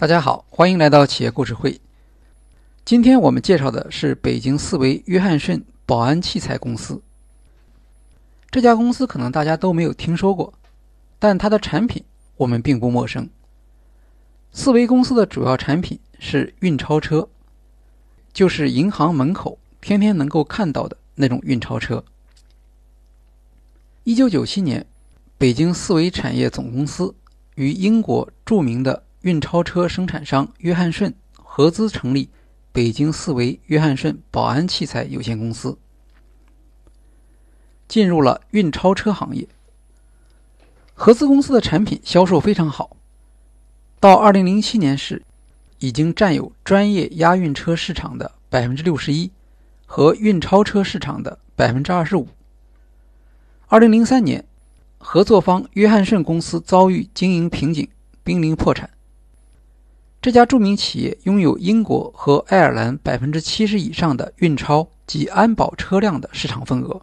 大家好，欢迎来到企业故事会。今天我们介绍的是北京四维约翰逊保安器材公司。这家公司可能大家都没有听说过，但它的产品我们并不陌生。四维公司的主要产品是运钞车，就是银行门口天天能够看到的那种运钞车。一九九七年，北京四维产业总公司与英国著名的运钞车生产商约翰逊合资成立北京四维约翰逊保安器材有限公司，进入了运钞车行业。合资公司的产品销售非常好，到二零零七年时，已经占有专业押运车市场的百分之六十一和运钞车市场的百分之二十五。二零零三年，合作方约翰逊公司遭遇经营瓶颈，濒临破产。这家著名企业拥有英国和爱尔兰百分之七十以上的运钞及安保车辆的市场份额。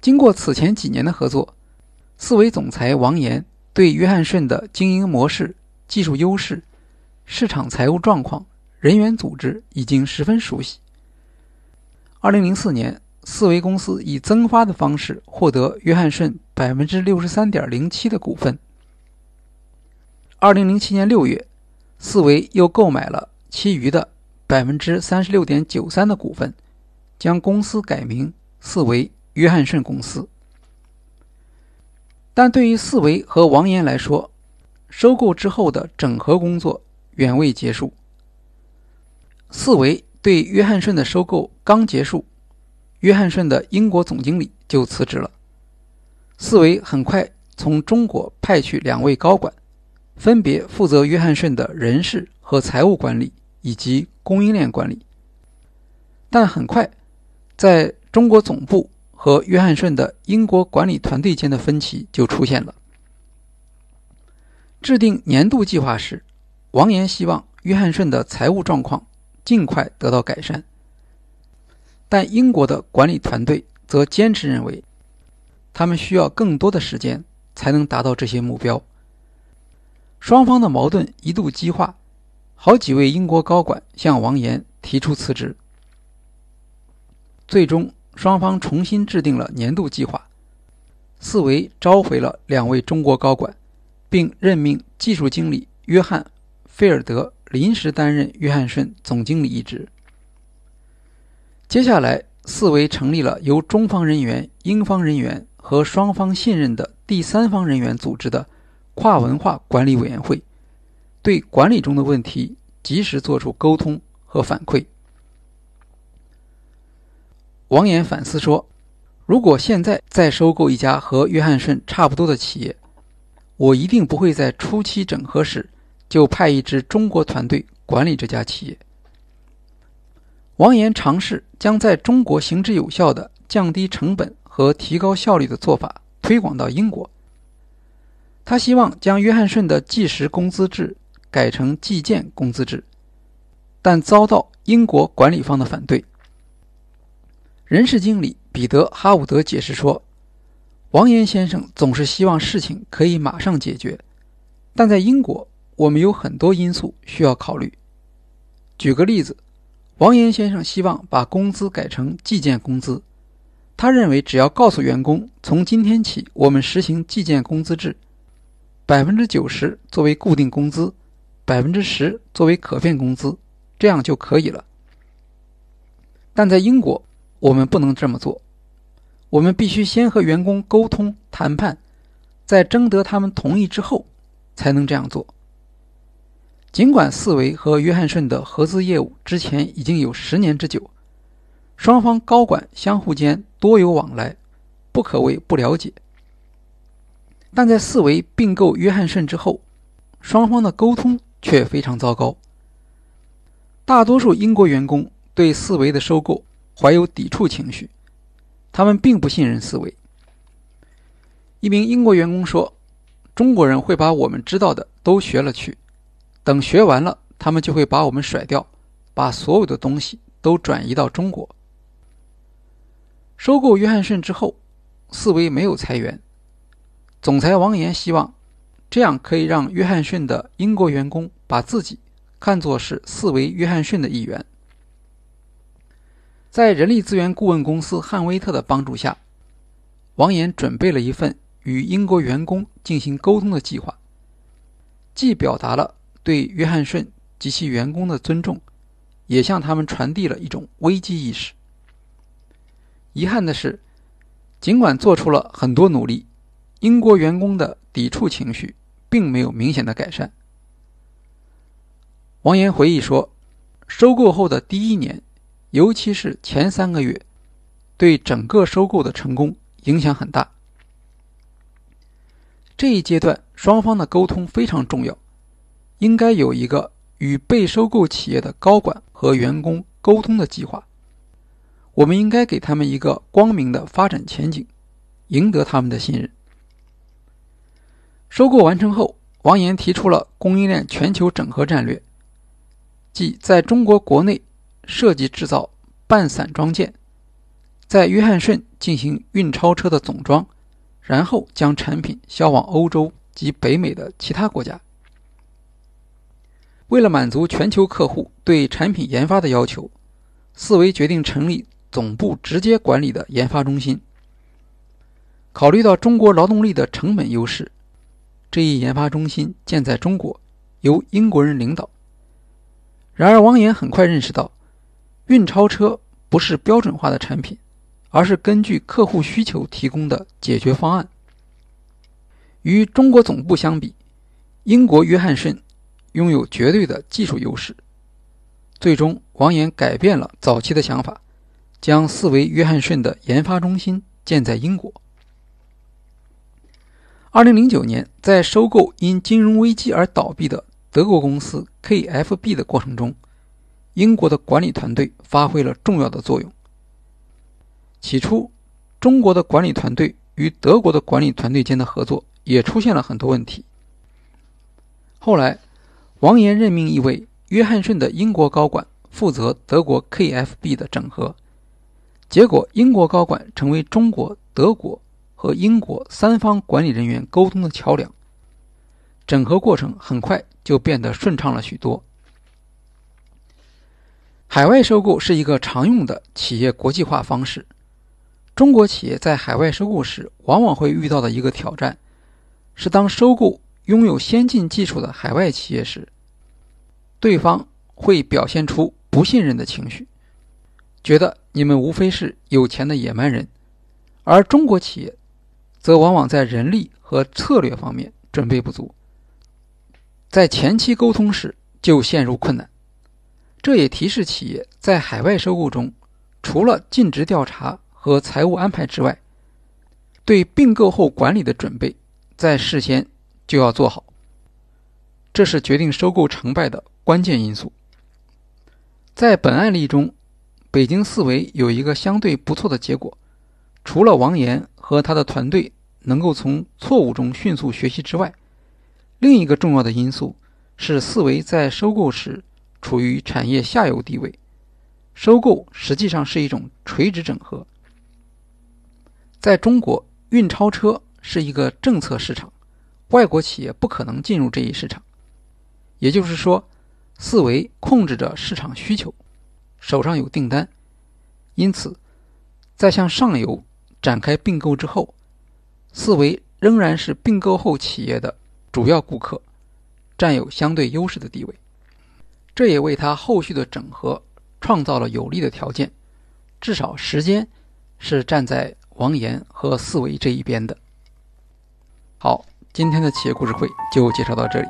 经过此前几年的合作，四维总裁王岩对约翰逊的经营模式、技术优势、市场财务状况、人员组织已经十分熟悉。二零零四年。四维公司以增发的方式获得约翰逊百分之六十三点零七的股份。二零零七年六月，四维又购买了其余的百分之三十六点九三的股份，将公司改名四维约翰逊公司。但对于四维和王岩来说，收购之后的整合工作远未结束。四维对约翰逊的收购刚结束。约翰逊的英国总经理就辞职了。四维很快从中国派去两位高管，分别负责约翰逊的人事和财务管理以及供应链管理。但很快，在中国总部和约翰逊的英国管理团队间的分歧就出现了。制定年度计划时，王岩希望约翰逊的财务状况尽快得到改善。但英国的管理团队则坚持认为，他们需要更多的时间才能达到这些目标。双方的矛盾一度激化，好几位英国高管向王岩提出辞职。最终，双方重新制定了年度计划。四维召回了两位中国高管，并任命技术经理约翰·菲尔德临时担任约翰逊总经理一职。接下来，四维成立了由中方人员、英方人员和双方信任的第三方人员组织的跨文化管理委员会，对管理中的问题及时做出沟通和反馈。王岩反思说：“如果现在再收购一家和约翰逊差不多的企业，我一定不会在初期整合时就派一支中国团队管理这家企业。”王岩尝试将在中国行之有效的降低成本和提高效率的做法推广到英国。他希望将约翰逊的计时工资制改成计件工资制，但遭到英国管理方的反对。人事经理彼得·哈伍德解释说：“王岩先生总是希望事情可以马上解决，但在英国，我们有很多因素需要考虑。举个例子。”王岩先生希望把工资改成计件工资。他认为，只要告诉员工，从今天起我们实行计件工资制，百分之九十作为固定工资，百分之十作为可变工资，这样就可以了。但在英国，我们不能这么做。我们必须先和员工沟通谈判，在征得他们同意之后，才能这样做。尽管四维和约翰逊的合资业务之前已经有十年之久，双方高管相互间多有往来，不可谓不了解。但在四维并购约翰逊之后，双方的沟通却非常糟糕。大多数英国员工对四维的收购怀有抵触情绪，他们并不信任四维。一名英国员工说：“中国人会把我们知道的都学了去。”等学完了，他们就会把我们甩掉，把所有的东西都转移到中国。收购约翰逊之后，四维没有裁员。总裁王岩希望这样可以让约翰逊的英国员工把自己看作是四维约翰逊的一员。在人力资源顾问公司汉威特的帮助下，王岩准备了一份与英国员工进行沟通的计划，既表达了对约翰逊及其员工的尊重，也向他们传递了一种危机意识。遗憾的是，尽管做出了很多努力，英国员工的抵触情绪并没有明显的改善。王岩回忆说：“收购后的第一年。”尤其是前三个月，对整个收购的成功影响很大。这一阶段双方的沟通非常重要，应该有一个与被收购企业的高管和员工沟通的计划。我们应该给他们一个光明的发展前景，赢得他们的信任。收购完成后，王岩提出了供应链全球整合战略，即在中国国内。设计制造半散装件，在约翰逊进行运钞车的总装，然后将产品销往欧洲及北美的其他国家。为了满足全球客户对产品研发的要求，四维决定成立总部直接管理的研发中心。考虑到中国劳动力的成本优势，这一研发中心建在中国，由英国人领导。然而，王岩很快认识到。运钞车不是标准化的产品，而是根据客户需求提供的解决方案。与中国总部相比，英国约翰逊拥有绝对的技术优势。最终，王岩改变了早期的想法，将四维约翰逊的研发中心建在英国。二零零九年，在收购因金融危机而倒闭的德国公司 KFB 的过程中。英国的管理团队发挥了重要的作用。起初，中国的管理团队与德国的管理团队间的合作也出现了很多问题。后来，王岩任命一位约翰逊的英国高管负责德国 KFB 的整合，结果英国高管成为中国、德国和英国三方管理人员沟通的桥梁，整合过程很快就变得顺畅了许多。海外收购是一个常用的企业国际化方式。中国企业在海外收购时，往往会遇到的一个挑战，是当收购拥有先进技术的海外企业时，对方会表现出不信任的情绪，觉得你们无非是有钱的野蛮人，而中国企业则往往在人力和策略方面准备不足，在前期沟通时就陷入困难。这也提示企业在海外收购中，除了尽职调查和财务安排之外，对并购后管理的准备在事先就要做好。这是决定收购成败的关键因素。在本案例中，北京四维有一个相对不错的结果，除了王岩和他的团队能够从错误中迅速学习之外，另一个重要的因素是四维在收购时。处于产业下游地位，收购实际上是一种垂直整合。在中国，运钞车是一个政策市场，外国企业不可能进入这一市场。也就是说，四维控制着市场需求，手上有订单，因此，在向上游展开并购之后，四维仍然是并购后企业的主要顾客，占有相对优势的地位。这也为他后续的整合创造了有利的条件，至少时间是站在王岩和四维这一边的。好，今天的企业故事会就介绍到这里，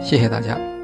谢谢大家。